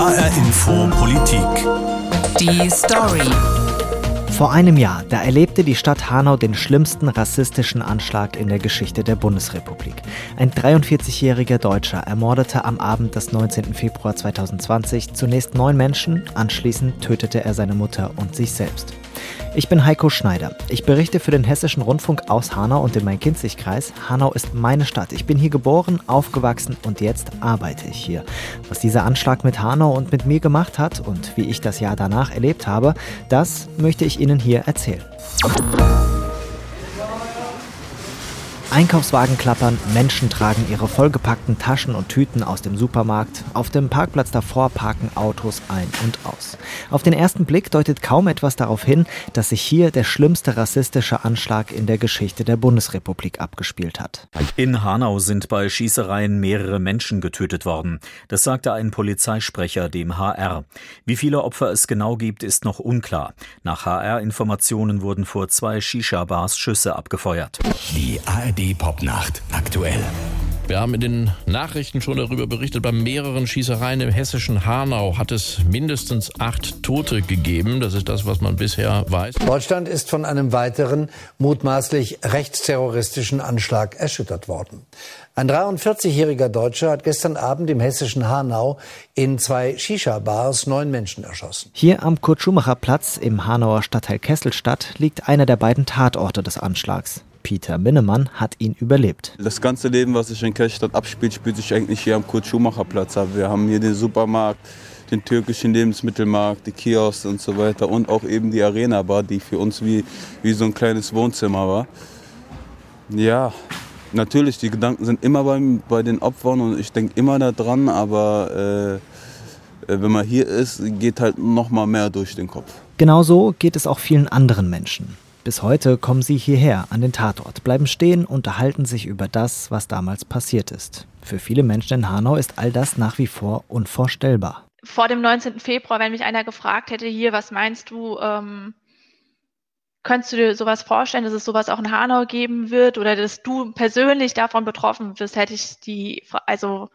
HR Info Politik. Die Story. Vor einem Jahr, da erlebte die Stadt Hanau den schlimmsten rassistischen Anschlag in der Geschichte der Bundesrepublik. Ein 43-jähriger Deutscher ermordete am Abend des 19. Februar 2020 zunächst neun Menschen, anschließend tötete er seine Mutter und sich selbst. Ich bin Heiko Schneider. Ich berichte für den Hessischen Rundfunk aus Hanau und in Main-Kinzig-Kreis. Hanau ist meine Stadt. Ich bin hier geboren, aufgewachsen und jetzt arbeite ich hier. Was dieser Anschlag mit Hanau und mit mir gemacht hat und wie ich das Jahr danach erlebt habe, das möchte ich Ihnen hier erzählen. Einkaufswagen klappern, Menschen tragen ihre vollgepackten Taschen und Tüten aus dem Supermarkt. Auf dem Parkplatz davor parken Autos ein und aus. Auf den ersten Blick deutet kaum etwas darauf hin, dass sich hier der schlimmste rassistische Anschlag in der Geschichte der Bundesrepublik abgespielt hat. In Hanau sind bei Schießereien mehrere Menschen getötet worden. Das sagte ein Polizeisprecher dem HR. Wie viele Opfer es genau gibt, ist noch unklar. Nach HR-Informationen wurden vor zwei Shisha-Bars Schüsse abgefeuert. Die ARD ARD Popnacht aktuell. Wir haben in den Nachrichten schon darüber berichtet, bei mehreren Schießereien im hessischen Hanau hat es mindestens acht Tote gegeben. Das ist das, was man bisher weiß. Deutschland ist von einem weiteren mutmaßlich rechtsterroristischen Anschlag erschüttert worden. Ein 43-jähriger Deutscher hat gestern Abend im hessischen Hanau in zwei Shisha-Bars neun Menschen erschossen. Hier am Kurt-Schumacher-Platz im Hanauer Stadtteil Kesselstadt liegt einer der beiden Tatorte des Anschlags. Peter Minnemann hat ihn überlebt. Das ganze Leben, was sich in Kelchstadt abspielt, spielt sich eigentlich hier am Kurt-Schumacher-Platz ab. Wir haben hier den Supermarkt, den türkischen Lebensmittelmarkt, die Kiosks und so weiter und auch eben die Arena-Bar, die für uns wie, wie so ein kleines Wohnzimmer war. Ja, natürlich, die Gedanken sind immer bei, bei den Opfern und ich denke immer daran, aber äh, wenn man hier ist, geht halt noch mal mehr durch den Kopf. Genauso geht es auch vielen anderen Menschen. Bis heute kommen sie hierher an den Tatort, bleiben stehen, unterhalten sich über das, was damals passiert ist. Für viele Menschen in Hanau ist all das nach wie vor unvorstellbar. Vor dem 19. Februar, wenn mich einer gefragt hätte, hier, was meinst du, ähm, könntest du dir sowas vorstellen, dass es sowas auch in Hanau geben wird oder dass du persönlich davon betroffen bist, hätte ich die, also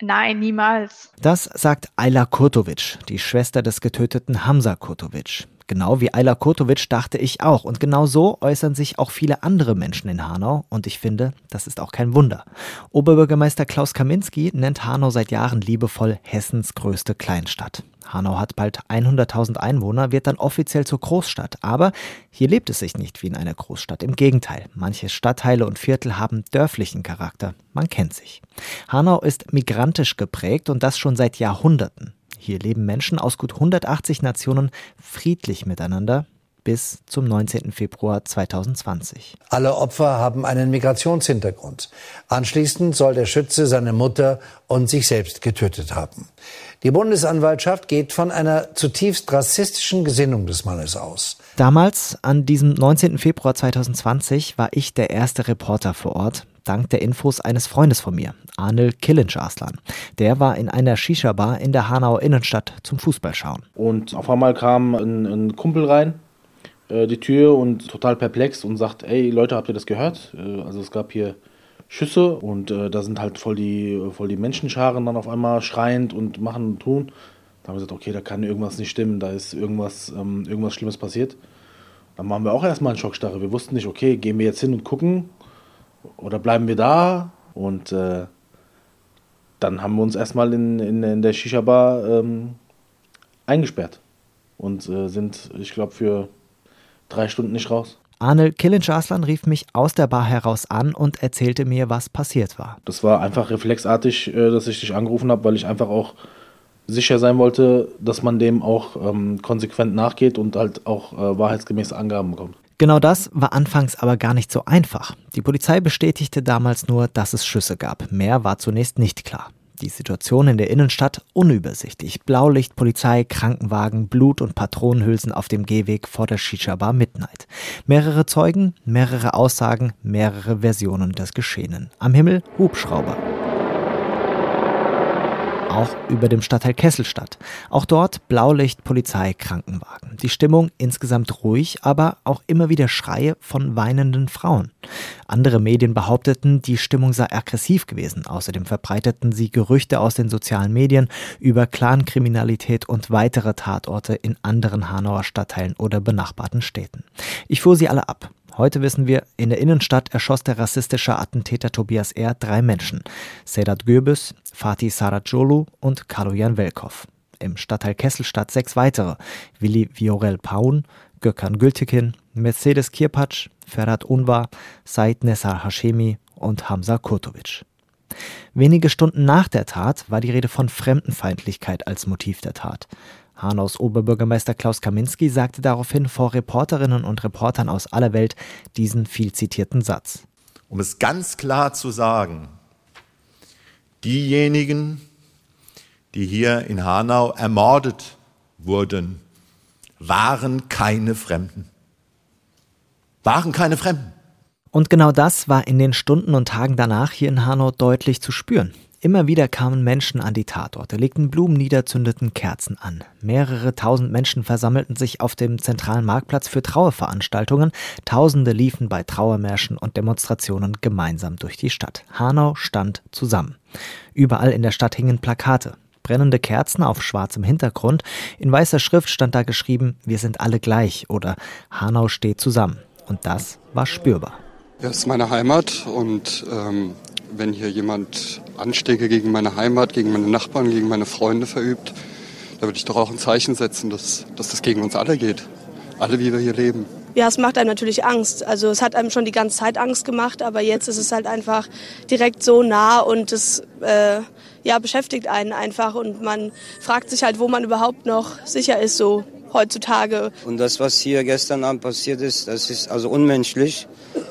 Nein, niemals. Das sagt Ayla Kurtovic, die Schwester des getöteten Hamza Kurtovic. Genau wie Ayla Kurtovic dachte ich auch. Und genau so äußern sich auch viele andere Menschen in Hanau. Und ich finde, das ist auch kein Wunder. Oberbürgermeister Klaus Kaminski nennt Hanau seit Jahren liebevoll Hessens größte Kleinstadt. Hanau hat bald 100.000 Einwohner, wird dann offiziell zur Großstadt. Aber hier lebt es sich nicht wie in einer Großstadt. Im Gegenteil, manche Stadtteile und Viertel haben dörflichen Charakter. Man kennt sich. Hanau ist migrantisch geprägt und das schon seit Jahrhunderten. Hier leben Menschen aus gut 180 Nationen friedlich miteinander bis zum 19. Februar 2020. Alle Opfer haben einen Migrationshintergrund. Anschließend soll der Schütze seine Mutter und sich selbst getötet haben. Die Bundesanwaltschaft geht von einer zutiefst rassistischen Gesinnung des Mannes aus. Damals, an diesem 19. Februar 2020, war ich der erste Reporter vor Ort, dank der Infos eines Freundes von mir, Arnel Killenschaslan. Der war in einer Shisha-Bar in der Hanauer Innenstadt zum Fußballschauen. Und auf einmal kam ein, ein Kumpel rein, äh, die Tür und total perplex und sagt, ey Leute, habt ihr das gehört? Äh, also es gab hier Schüsse und äh, da sind halt voll die, voll die Menschenscharen dann auf einmal schreiend und machen und tun. Da haben wir gesagt, okay, da kann irgendwas nicht stimmen, da ist irgendwas, ähm, irgendwas Schlimmes passiert. Dann waren wir auch erstmal in Schockstarre. Wir wussten nicht, okay, gehen wir jetzt hin und gucken oder bleiben wir da? Und äh, dann haben wir uns erstmal in, in, in der Shisha-Bar ähm, eingesperrt und äh, sind, ich glaube, für drei Stunden nicht raus. Arnel Killenschaslan rief mich aus der Bar heraus an und erzählte mir, was passiert war. Das war einfach reflexartig, äh, dass ich dich angerufen habe, weil ich einfach auch sicher sein wollte, dass man dem auch ähm, konsequent nachgeht und halt auch äh, wahrheitsgemäße Angaben bekommt. Genau das war anfangs aber gar nicht so einfach. Die Polizei bestätigte damals nur, dass es Schüsse gab. Mehr war zunächst nicht klar. Die Situation in der Innenstadt unübersichtlich. Blaulicht, Polizei, Krankenwagen, Blut und Patronenhülsen auf dem Gehweg vor der Shisha-Bar Midnight. Mehrere Zeugen, mehrere Aussagen, mehrere Versionen des Geschehenen. Am Himmel Hubschrauber. Auch über dem Stadtteil Kesselstadt. Auch dort Blaulicht, Polizei, Krankenwagen. Die Stimmung insgesamt ruhig, aber auch immer wieder Schreie von weinenden Frauen. Andere Medien behaupteten, die Stimmung sei aggressiv gewesen. Außerdem verbreiteten sie Gerüchte aus den sozialen Medien über Clankriminalität und weitere Tatorte in anderen Hanauer Stadtteilen oder benachbarten Städten. Ich fuhr sie alle ab. Heute wissen wir, in der Innenstadt erschoss der rassistische Attentäter Tobias R. drei Menschen. Sedat Göbes, Fatih Saracolu und Kaloyan Velkov. Im Stadtteil Kesselstadt sechs weitere. Willi Viorel Paun, Gökhan Gültekin, Mercedes Kirpatsch, Ferhat Unvar, Said Nessar Hashemi und Hamza Kurtovic. Wenige Stunden nach der Tat war die Rede von Fremdenfeindlichkeit als Motiv der Tat. Hanaus Oberbürgermeister Klaus Kaminski sagte daraufhin vor Reporterinnen und Reportern aus aller Welt diesen viel zitierten Satz. Um es ganz klar zu sagen, diejenigen, die hier in Hanau ermordet wurden, waren keine Fremden. Waren keine Fremden. Und genau das war in den Stunden und Tagen danach hier in Hanau deutlich zu spüren. Immer wieder kamen Menschen an die Tatorte, legten Blumen nieder, zündeten Kerzen an. Mehrere tausend Menschen versammelten sich auf dem zentralen Marktplatz für Trauerveranstaltungen. Tausende liefen bei Trauermärschen und Demonstrationen gemeinsam durch die Stadt. Hanau stand zusammen. Überall in der Stadt hingen Plakate. Brennende Kerzen auf schwarzem Hintergrund. In weißer Schrift stand da geschrieben, wir sind alle gleich oder Hanau steht zusammen. Und das war spürbar. Ja, es ist meine Heimat und ähm, wenn hier jemand Anschläge gegen meine Heimat, gegen meine Nachbarn, gegen meine Freunde verübt, da würde ich doch auch ein Zeichen setzen, dass, dass das gegen uns alle geht. Alle, wie wir hier leben. Ja, es macht einem natürlich Angst. Also es hat einem schon die ganze Zeit Angst gemacht, aber jetzt ist es halt einfach direkt so nah und es äh, ja, beschäftigt einen einfach und man fragt sich halt, wo man überhaupt noch sicher ist so heutzutage. Und das, was hier gestern Abend passiert ist, das ist also unmenschlich.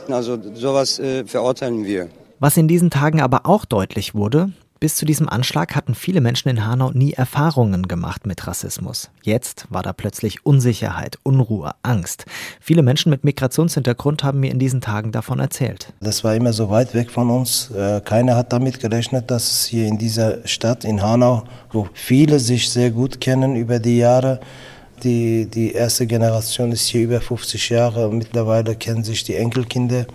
Also sowas äh, verurteilen wir. Was in diesen Tagen aber auch deutlich wurde, bis zu diesem Anschlag hatten viele Menschen in Hanau nie Erfahrungen gemacht mit Rassismus. Jetzt war da plötzlich Unsicherheit, Unruhe, Angst. Viele Menschen mit Migrationshintergrund haben mir in diesen Tagen davon erzählt. Das war immer so weit weg von uns. Äh, keiner hat damit gerechnet, dass es hier in dieser Stadt, in Hanau, wo viele sich sehr gut kennen über die Jahre, die, die erste Generation ist hier über 50 Jahre, mittlerweile kennen sich die Enkelkinder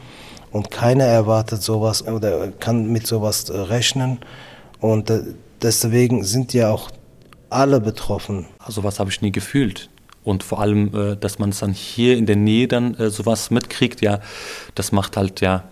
und keiner erwartet sowas oder kann mit sowas äh, rechnen. Und äh, deswegen sind ja auch alle betroffen. Also was habe ich nie gefühlt. Und vor allem, äh, dass man es dann hier in der Nähe dann sowas mitkriegt, ja, das macht halt ja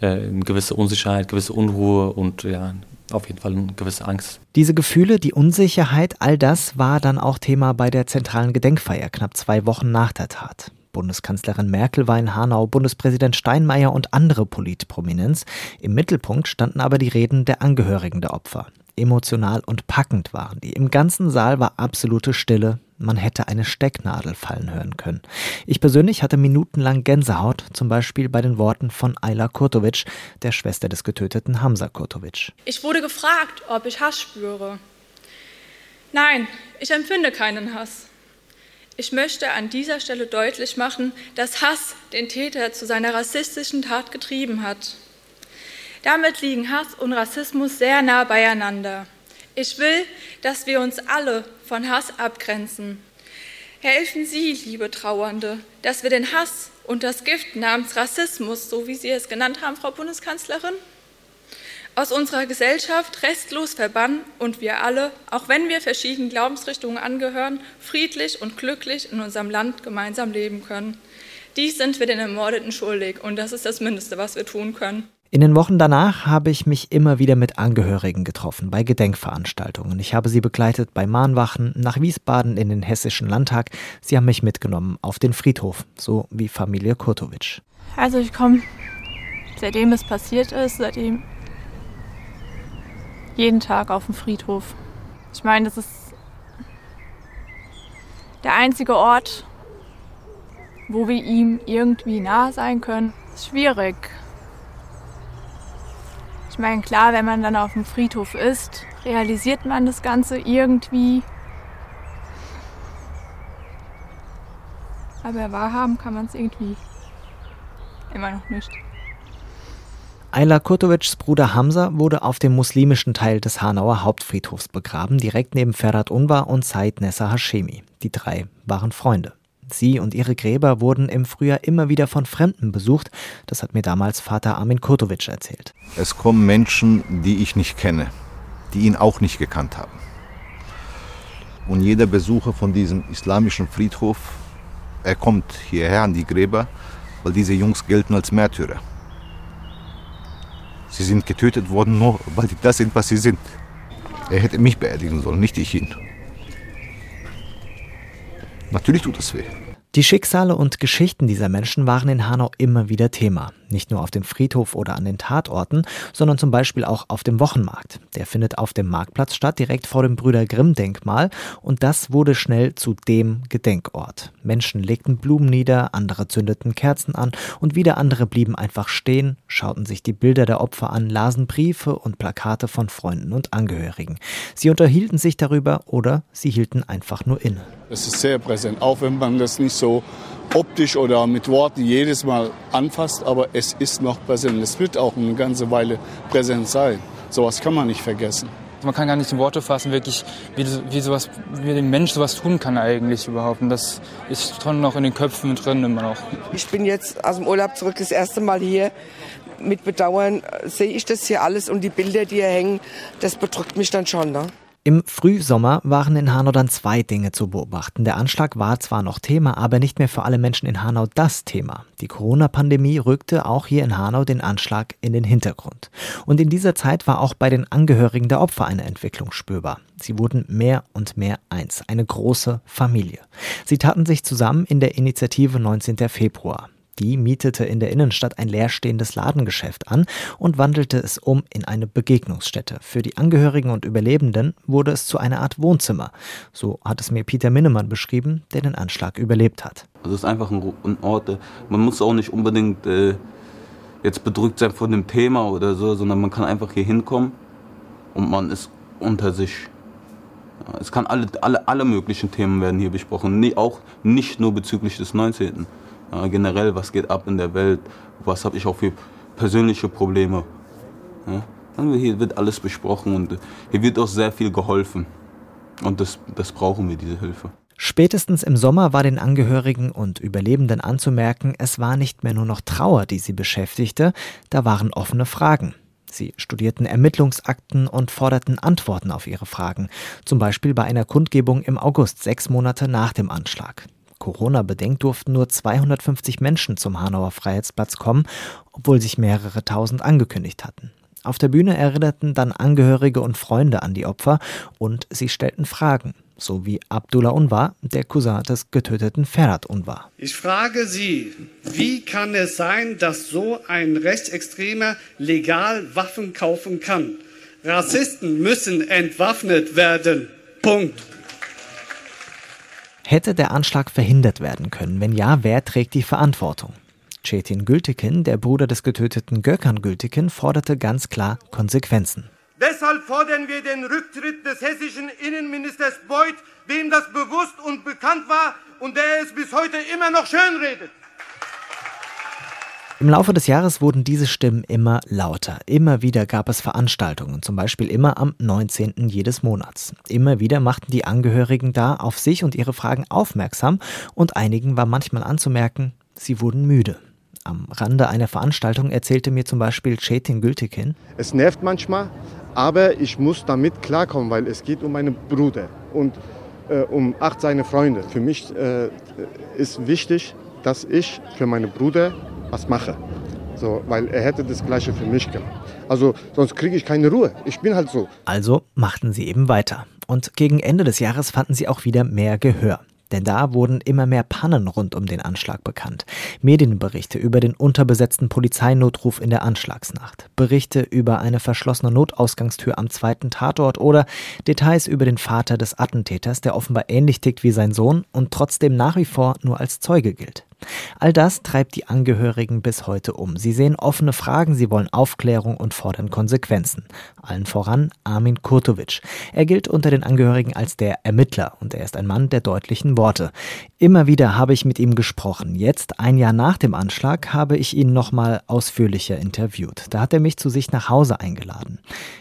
eine gewisse Unsicherheit, gewisse Unruhe und ja, auf jeden Fall eine gewisse Angst. Diese Gefühle, die Unsicherheit, all das war dann auch Thema bei der zentralen Gedenkfeier knapp zwei Wochen nach der Tat. Bundeskanzlerin Merkel war in Hanau, Bundespräsident Steinmeier und andere Politprominenz. Im Mittelpunkt standen aber die Reden der Angehörigen der Opfer. Emotional und packend waren die. Im ganzen Saal war absolute Stille. Man hätte eine Stecknadel fallen hören können. Ich persönlich hatte minutenlang Gänsehaut, zum Beispiel bei den Worten von Ayla Kurtovic, der Schwester des getöteten Hamza Kurtovic. Ich wurde gefragt, ob ich Hass spüre. Nein, ich empfinde keinen Hass. Ich möchte an dieser Stelle deutlich machen, dass Hass den Täter zu seiner rassistischen Tat getrieben hat. Damit liegen Hass und Rassismus sehr nah beieinander. Ich will, dass wir uns alle von Hass abgrenzen. Helfen Sie, liebe Trauernde, dass wir den Hass und das Gift namens Rassismus, so wie Sie es genannt haben, Frau Bundeskanzlerin, aus unserer Gesellschaft restlos verbannen und wir alle, auch wenn wir verschiedenen Glaubensrichtungen angehören, friedlich und glücklich in unserem Land gemeinsam leben können. Dies sind wir den Ermordeten schuldig und das ist das Mindeste, was wir tun können. In den Wochen danach habe ich mich immer wieder mit Angehörigen getroffen, bei Gedenkveranstaltungen. Ich habe sie begleitet bei Mahnwachen, nach Wiesbaden in den Hessischen Landtag. Sie haben mich mitgenommen auf den Friedhof, so wie Familie Kurtovic. Also ich komme, seitdem es passiert ist, seitdem jeden Tag auf dem Friedhof. Ich meine, das ist der einzige Ort, wo wir ihm irgendwie nahe sein können. Ist schwierig. Ich meine, klar, wenn man dann auf dem Friedhof ist, realisiert man das Ganze irgendwie. Aber wahrhaben kann man es irgendwie immer noch nicht. Ayla Kurtovics Bruder Hamza wurde auf dem muslimischen Teil des Hanauer Hauptfriedhofs begraben, direkt neben Ferhat Unvar und Said Nessa Hashemi. Die drei waren Freunde. Sie und ihre Gräber wurden im Frühjahr immer wieder von Fremden besucht. Das hat mir damals Vater Armin Kurtovic erzählt. Es kommen Menschen, die ich nicht kenne, die ihn auch nicht gekannt haben. Und jeder Besucher von diesem islamischen Friedhof, er kommt hierher an die Gräber, weil diese Jungs gelten als Märtyrer. Sie sind getötet worden, nur weil die das sind, was sie sind. Er hätte mich beerdigen sollen, nicht ich ihn. Natürlich tut das weh. Die Schicksale und Geschichten dieser Menschen waren in Hanau immer wieder Thema. Nicht nur auf dem Friedhof oder an den Tatorten, sondern zum Beispiel auch auf dem Wochenmarkt. Der findet auf dem Marktplatz statt, direkt vor dem Brüder Grimm-Denkmal. Und das wurde schnell zu dem Gedenkort. Menschen legten Blumen nieder, andere zündeten Kerzen an und wieder andere blieben einfach stehen, schauten sich die Bilder der Opfer an, lasen Briefe und Plakate von Freunden und Angehörigen. Sie unterhielten sich darüber oder sie hielten einfach nur inne. Es ist sehr präsent, auch wenn man das nicht so optisch oder mit Worten jedes Mal anfasst, aber es ist noch präsent. Es wird auch eine ganze Weile präsent sein. Sowas kann man nicht vergessen. Man kann gar nicht in Worte fassen, wirklich, wie, wie, sowas, wie der Mensch sowas tun kann eigentlich überhaupt. Und das ist schon noch in den Köpfen mit drin immer noch. Ich bin jetzt aus dem Urlaub zurück, das erste Mal hier. Mit Bedauern sehe ich das hier alles und die Bilder, die hier hängen, das bedrückt mich dann schon. Ne? Im Frühsommer waren in Hanau dann zwei Dinge zu beobachten. Der Anschlag war zwar noch Thema, aber nicht mehr für alle Menschen in Hanau das Thema. Die Corona-Pandemie rückte auch hier in Hanau den Anschlag in den Hintergrund. Und in dieser Zeit war auch bei den Angehörigen der Opfer eine Entwicklung spürbar. Sie wurden mehr und mehr eins, eine große Familie. Sie taten sich zusammen in der Initiative 19. Februar. Die mietete in der Innenstadt ein leerstehendes Ladengeschäft an und wandelte es um in eine Begegnungsstätte. Für die Angehörigen und Überlebenden wurde es zu einer Art Wohnzimmer. So hat es mir Peter Minnemann beschrieben, der den Anschlag überlebt hat. Also es ist einfach ein, Ort, man muss auch nicht unbedingt äh, jetzt bedrückt sein von dem Thema oder so, sondern man kann einfach hier hinkommen und man ist unter sich. Es kann alle, alle, alle möglichen Themen werden hier besprochen, auch nicht nur bezüglich des 19 äh, generell, was geht ab in der Welt, was habe ich auch für persönliche Probleme. Ja? Hier wird alles besprochen und hier wird auch sehr viel geholfen. Und das, das brauchen wir, diese Hilfe. Spätestens im Sommer war den Angehörigen und Überlebenden anzumerken, es war nicht mehr nur noch Trauer, die sie beschäftigte, da waren offene Fragen. Sie studierten Ermittlungsakten und forderten Antworten auf ihre Fragen, zum Beispiel bei einer Kundgebung im August, sechs Monate nach dem Anschlag. Corona-bedingt durften nur 250 Menschen zum Hanauer Freiheitsplatz kommen, obwohl sich mehrere tausend angekündigt hatten. Auf der Bühne erinnerten dann Angehörige und Freunde an die Opfer und sie stellten Fragen, so wie Abdullah Unvar, der Cousin des getöteten Ferhat Unvar. Ich frage Sie, wie kann es sein, dass so ein Rechtsextremer legal Waffen kaufen kann? Rassisten müssen entwaffnet werden. Punkt. Hätte der Anschlag verhindert werden können? Wenn ja, wer trägt die Verantwortung? Cetin Gültekin, der Bruder des getöteten Gökhan Gültekin, forderte ganz klar Konsequenzen. Deshalb fordern wir den Rücktritt des hessischen Innenministers Beuth, dem das bewusst und bekannt war und der es bis heute immer noch schönredet. Im Laufe des Jahres wurden diese Stimmen immer lauter. Immer wieder gab es Veranstaltungen, zum Beispiel immer am 19. jedes Monats. Immer wieder machten die Angehörigen da auf sich und ihre Fragen aufmerksam und einigen war manchmal anzumerken, sie wurden müde. Am Rande einer Veranstaltung erzählte mir zum Beispiel Chetin Gültekin. Es nervt manchmal, aber ich muss damit klarkommen, weil es geht um meinen Bruder und äh, um acht seine Freunde. Für mich äh, ist wichtig, dass ich für meinen Bruder was mache. So, weil er hätte das Gleiche für mich gemacht. Also sonst kriege ich keine Ruhe. Ich bin halt so. Also machten sie eben weiter. Und gegen Ende des Jahres fanden sie auch wieder mehr Gehör. Denn da wurden immer mehr Pannen rund um den Anschlag bekannt. Medienberichte über den unterbesetzten Polizeinotruf in der Anschlagsnacht. Berichte über eine verschlossene Notausgangstür am zweiten Tatort oder Details über den Vater des Attentäters, der offenbar ähnlich tickt wie sein Sohn und trotzdem nach wie vor nur als Zeuge gilt. All das treibt die Angehörigen bis heute um. Sie sehen offene Fragen, sie wollen Aufklärung und fordern Konsequenzen. Allen voran Armin Kurtovic. Er gilt unter den Angehörigen als der Ermittler und er ist ein Mann der deutlichen Worte. Immer wieder habe ich mit ihm gesprochen. Jetzt, ein Jahr nach dem Anschlag, habe ich ihn nochmal ausführlicher interviewt. Da hat er mich zu sich nach Hause eingeladen.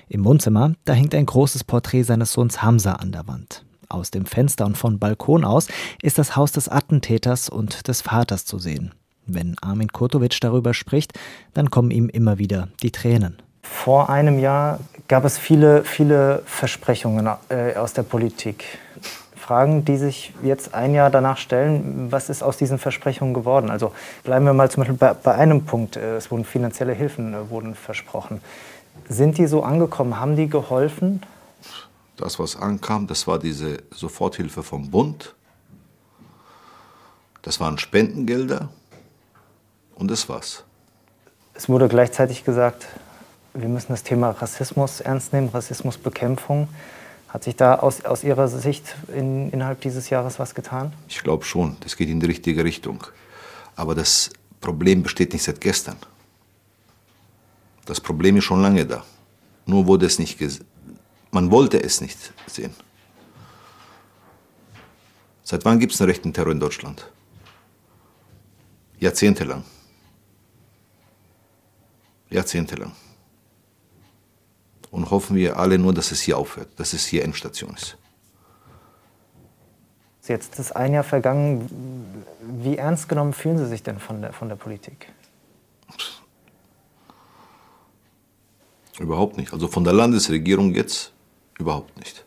Im Wohnzimmer, da hängt ein großes Porträt seines Sohns Hamza an der Wand. Aus dem Fenster und von Balkon aus ist das Haus des Attentäters und des Vaters zu sehen. Wenn Armin Kurtovic darüber spricht, dann kommen ihm immer wieder die Tränen. Vor einem Jahr gab es viele, viele Versprechungen äh, aus der Politik. Fragen, die sich jetzt ein Jahr danach stellen, was ist aus diesen Versprechungen geworden? Also bleiben wir mal zum Beispiel bei, bei einem Punkt. Äh, es wurden finanzielle Hilfen äh, wurden versprochen. Sind die so angekommen? Haben die geholfen? Das, was ankam, das war diese Soforthilfe vom Bund. Das waren Spendengelder. Und das war's. Es wurde gleichzeitig gesagt, wir müssen das Thema Rassismus ernst nehmen, Rassismusbekämpfung. Hat sich da aus, aus Ihrer Sicht in, innerhalb dieses Jahres was getan? Ich glaube schon, das geht in die richtige Richtung. Aber das Problem besteht nicht seit gestern. Das Problem ist schon lange da. Nur wurde es nicht man wollte es nicht sehen. Seit wann gibt es einen rechten Terror in Deutschland? Jahrzehntelang. Jahrzehntelang. Und hoffen wir alle nur, dass es hier aufhört, dass es hier Endstation ist. Jetzt ist ein Jahr vergangen. Wie ernst genommen fühlen Sie sich denn von der, von der Politik? Überhaupt nicht. Also von der Landesregierung jetzt Überhaupt nicht.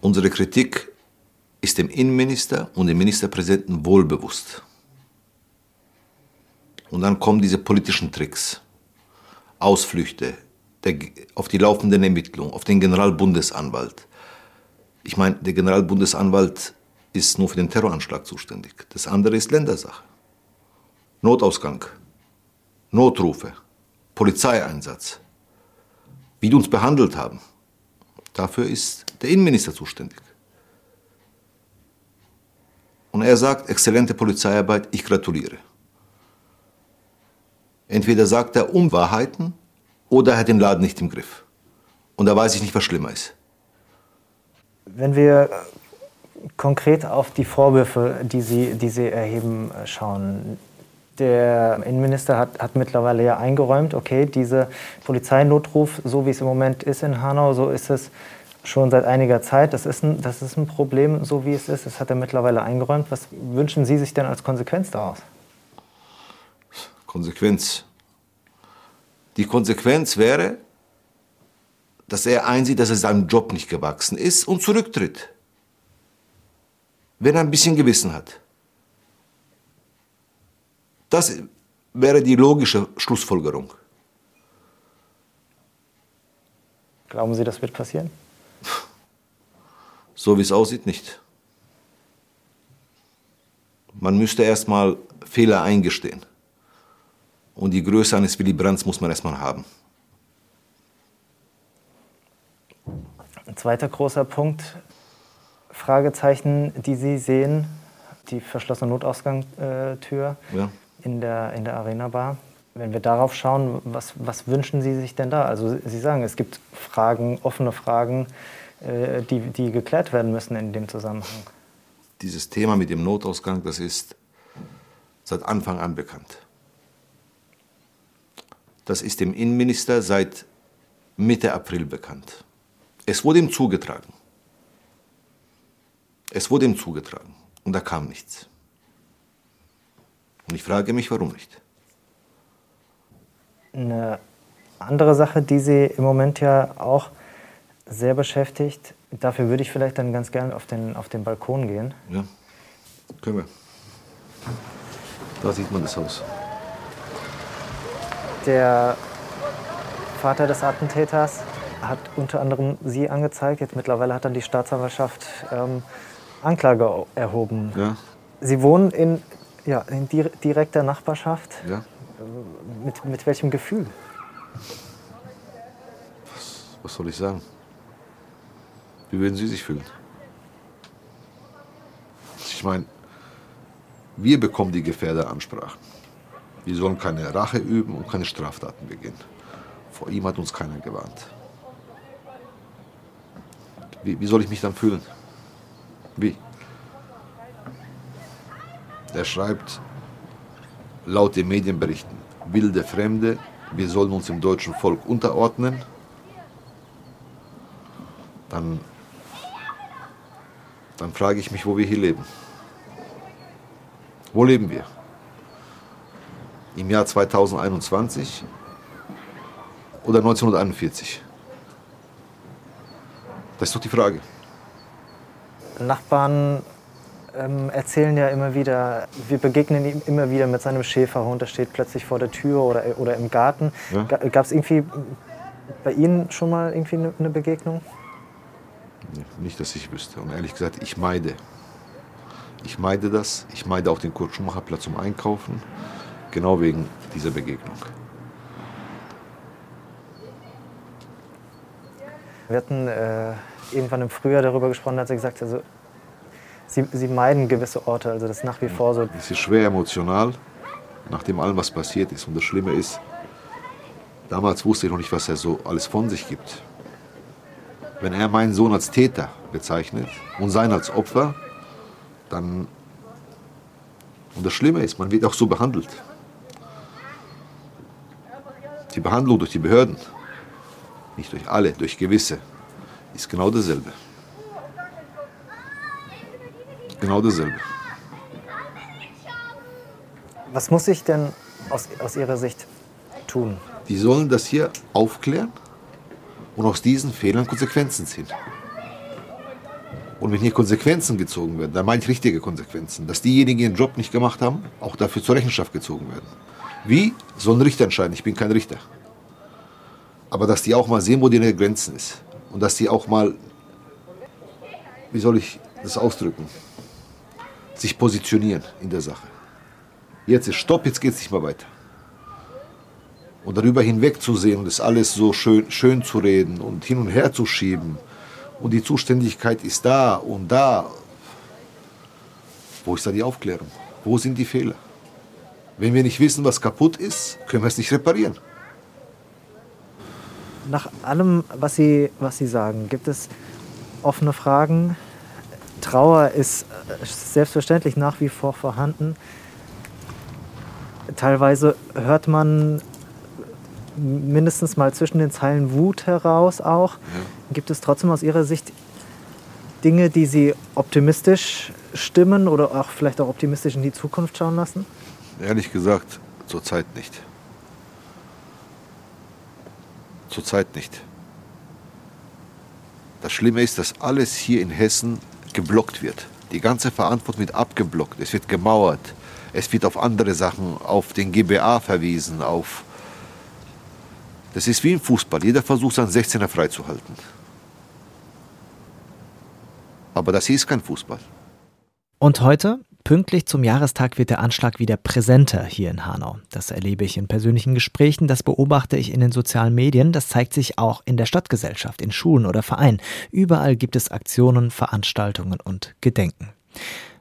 Unsere Kritik ist dem Innenminister und dem Ministerpräsidenten wohlbewusst. Und dann kommen diese politischen Tricks, Ausflüchte der, auf die laufenden Ermittlungen, auf den Generalbundesanwalt. Ich meine, der Generalbundesanwalt ist nur für den Terroranschlag zuständig. Das andere ist Ländersache. Notausgang, Notrufe, Polizeieinsatz, wie die uns behandelt haben. Dafür ist der Innenminister zuständig. Und er sagt, exzellente Polizeiarbeit, ich gratuliere. Entweder sagt er Unwahrheiten oder er hat den Laden nicht im Griff. Und da weiß ich nicht, was schlimmer ist. Wenn wir konkret auf die Vorwürfe, die Sie, die Sie erheben, schauen. Der Innenminister hat, hat mittlerweile ja eingeräumt, okay, dieser Polizeinotruf, so wie es im Moment ist in Hanau, so ist es schon seit einiger Zeit. Das ist, ein, das ist ein Problem, so wie es ist. Das hat er mittlerweile eingeräumt. Was wünschen Sie sich denn als Konsequenz daraus? Konsequenz. Die Konsequenz wäre, dass er einsieht, dass er seinem Job nicht gewachsen ist und zurücktritt. Wenn er ein bisschen Gewissen hat. Das wäre die logische Schlussfolgerung. Glauben Sie, das wird passieren? So wie es aussieht, nicht. Man müsste erstmal Fehler eingestehen. Und die Größe eines Willy Brandt muss man erstmal haben. Ein zweiter großer Punkt, Fragezeichen, die Sie sehen, die verschlossene Notausgangstür ja. In, der, in der Arena Bar. Wenn wir darauf schauen, was, was wünschen Sie sich denn da? Also Sie sagen, es gibt Fragen, offene Fragen, äh, die, die geklärt werden müssen in dem Zusammenhang. Dieses Thema mit dem Notausgang, das ist seit Anfang an bekannt. Das ist dem Innenminister seit Mitte April bekannt. Es wurde ihm zugetragen. Es wurde ihm zugetragen und da kam nichts. Und ich frage mich, warum nicht. Eine andere Sache, die Sie im Moment ja auch sehr beschäftigt. Dafür würde ich vielleicht dann ganz gerne auf den, auf den Balkon gehen. Ja, können wir. Da sieht man das Haus. Der Vater des Attentäters hat unter anderem Sie angezeigt. Jetzt mittlerweile hat dann die Staatsanwaltschaft ähm, Anklage erhoben. Ja. Sie wohnen in, ja, in direkter Nachbarschaft. Ja. Mit, mit welchem Gefühl? Was, was soll ich sagen? Wie würden Sie sich fühlen? Ich meine, Wir bekommen die Gefährderansprachen. Wir sollen keine Rache üben und keine Straftaten begehen. Vor ihm hat uns keiner gewarnt. Wie, wie soll ich mich dann fühlen? Wie? Er schreibt laut den Medienberichten, wilde Fremde, wir sollen uns dem deutschen Volk unterordnen. Dann, dann frage ich mich, wo wir hier leben. Wo leben wir? Im Jahr 2021 oder 1941? Das ist doch die Frage. Nachbarn ähm, erzählen ja immer wieder, wir begegnen ihm immer wieder mit seinem Schäferhund, der steht plötzlich vor der Tür oder, oder im Garten. Ja. Gab es irgendwie bei Ihnen schon mal irgendwie eine, eine Begegnung? Nicht, dass ich wüsste. Und ehrlich gesagt, ich meide. Ich meide das. Ich meide auch den Kurt-Schumacher-Platz zum Einkaufen. Genau wegen dieser Begegnung. Wir hatten äh, irgendwann im Frühjahr darüber gesprochen, hat sie gesagt, also, sie, sie meiden gewisse Orte. Also das ist nach wie vor so. Es ist schwer emotional, nach dem allem, was passiert ist. Und das Schlimme ist, damals wusste ich noch nicht, was er so alles von sich gibt. Wenn er meinen Sohn als Täter bezeichnet und sein als Opfer, dann. Und das Schlimme ist, man wird auch so behandelt. Die Behandlung durch die Behörden, nicht durch alle, durch gewisse, ist genau dasselbe. Genau dasselbe. Was muss ich denn aus, aus Ihrer Sicht tun? Die sollen das hier aufklären und aus diesen Fehlern Konsequenzen ziehen. Und wenn hier Konsequenzen gezogen werden, dann meine ich richtige Konsequenzen, dass diejenigen, die ihren Job nicht gemacht haben, auch dafür zur Rechenschaft gezogen werden. Wie? Soll ein Richter entscheiden. Ich bin kein Richter. Aber dass die auch mal sehen, wo die Grenzen ist. Und dass die auch mal, wie soll ich das ausdrücken, sich positionieren in der Sache. Jetzt ist Stopp, jetzt geht es nicht mehr weiter. Und darüber hinweg zu sehen und das alles so schön, schön zu reden und hin und her zu schieben. Und die Zuständigkeit ist da und da. Wo ist da die Aufklärung? Wo sind die Fehler? Wenn wir nicht wissen, was kaputt ist, können wir es nicht reparieren. Nach allem, was Sie, was Sie sagen, gibt es offene Fragen. Trauer ist äh, selbstverständlich nach wie vor vorhanden. Teilweise hört man mindestens mal zwischen den Zeilen Wut heraus auch. Ja. Gibt es trotzdem aus Ihrer Sicht Dinge, die Sie optimistisch stimmen oder auch vielleicht auch optimistisch in die Zukunft schauen lassen? Ehrlich gesagt, zurzeit nicht. Zurzeit nicht. Das Schlimme ist, dass alles hier in Hessen geblockt wird. Die ganze Verantwortung wird abgeblockt. Es wird gemauert. Es wird auf andere Sachen, auf den GBA verwiesen, auf. Das ist wie im Fußball. Jeder versucht, seinen 16er freizuhalten. Aber das hier ist kein Fußball. Und heute, pünktlich zum Jahrestag, wird der Anschlag wieder präsenter hier in Hanau. Das erlebe ich in persönlichen Gesprächen, das beobachte ich in den sozialen Medien, das zeigt sich auch in der Stadtgesellschaft, in Schulen oder Vereinen. Überall gibt es Aktionen, Veranstaltungen und Gedenken.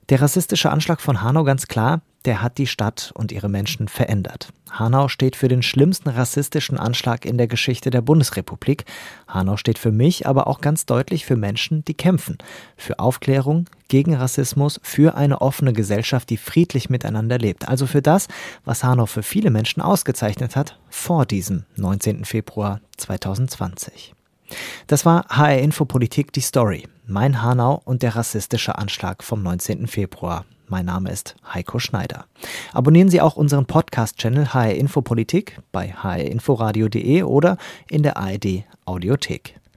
Der rassistische Anschlag von Hanau ganz klar, der hat die Stadt und ihre Menschen verändert. Hanau steht für den schlimmsten rassistischen Anschlag in der Geschichte der Bundesrepublik. Hanau steht für mich aber auch ganz deutlich für Menschen, die kämpfen. Für Aufklärung, gegen Rassismus, für eine offene Gesellschaft, die friedlich miteinander lebt. Also für das, was Hanau für viele Menschen ausgezeichnet hat vor diesem 19. Februar 2020. Das war HR Infopolitik die Story. Mein Hanau und der rassistische Anschlag vom 19. Februar. Mein Name ist Heiko Schneider. Abonnieren Sie auch unseren Podcast-Channel HR Infopolitik bei hrinforadio.de oder in der ARD Audiothek.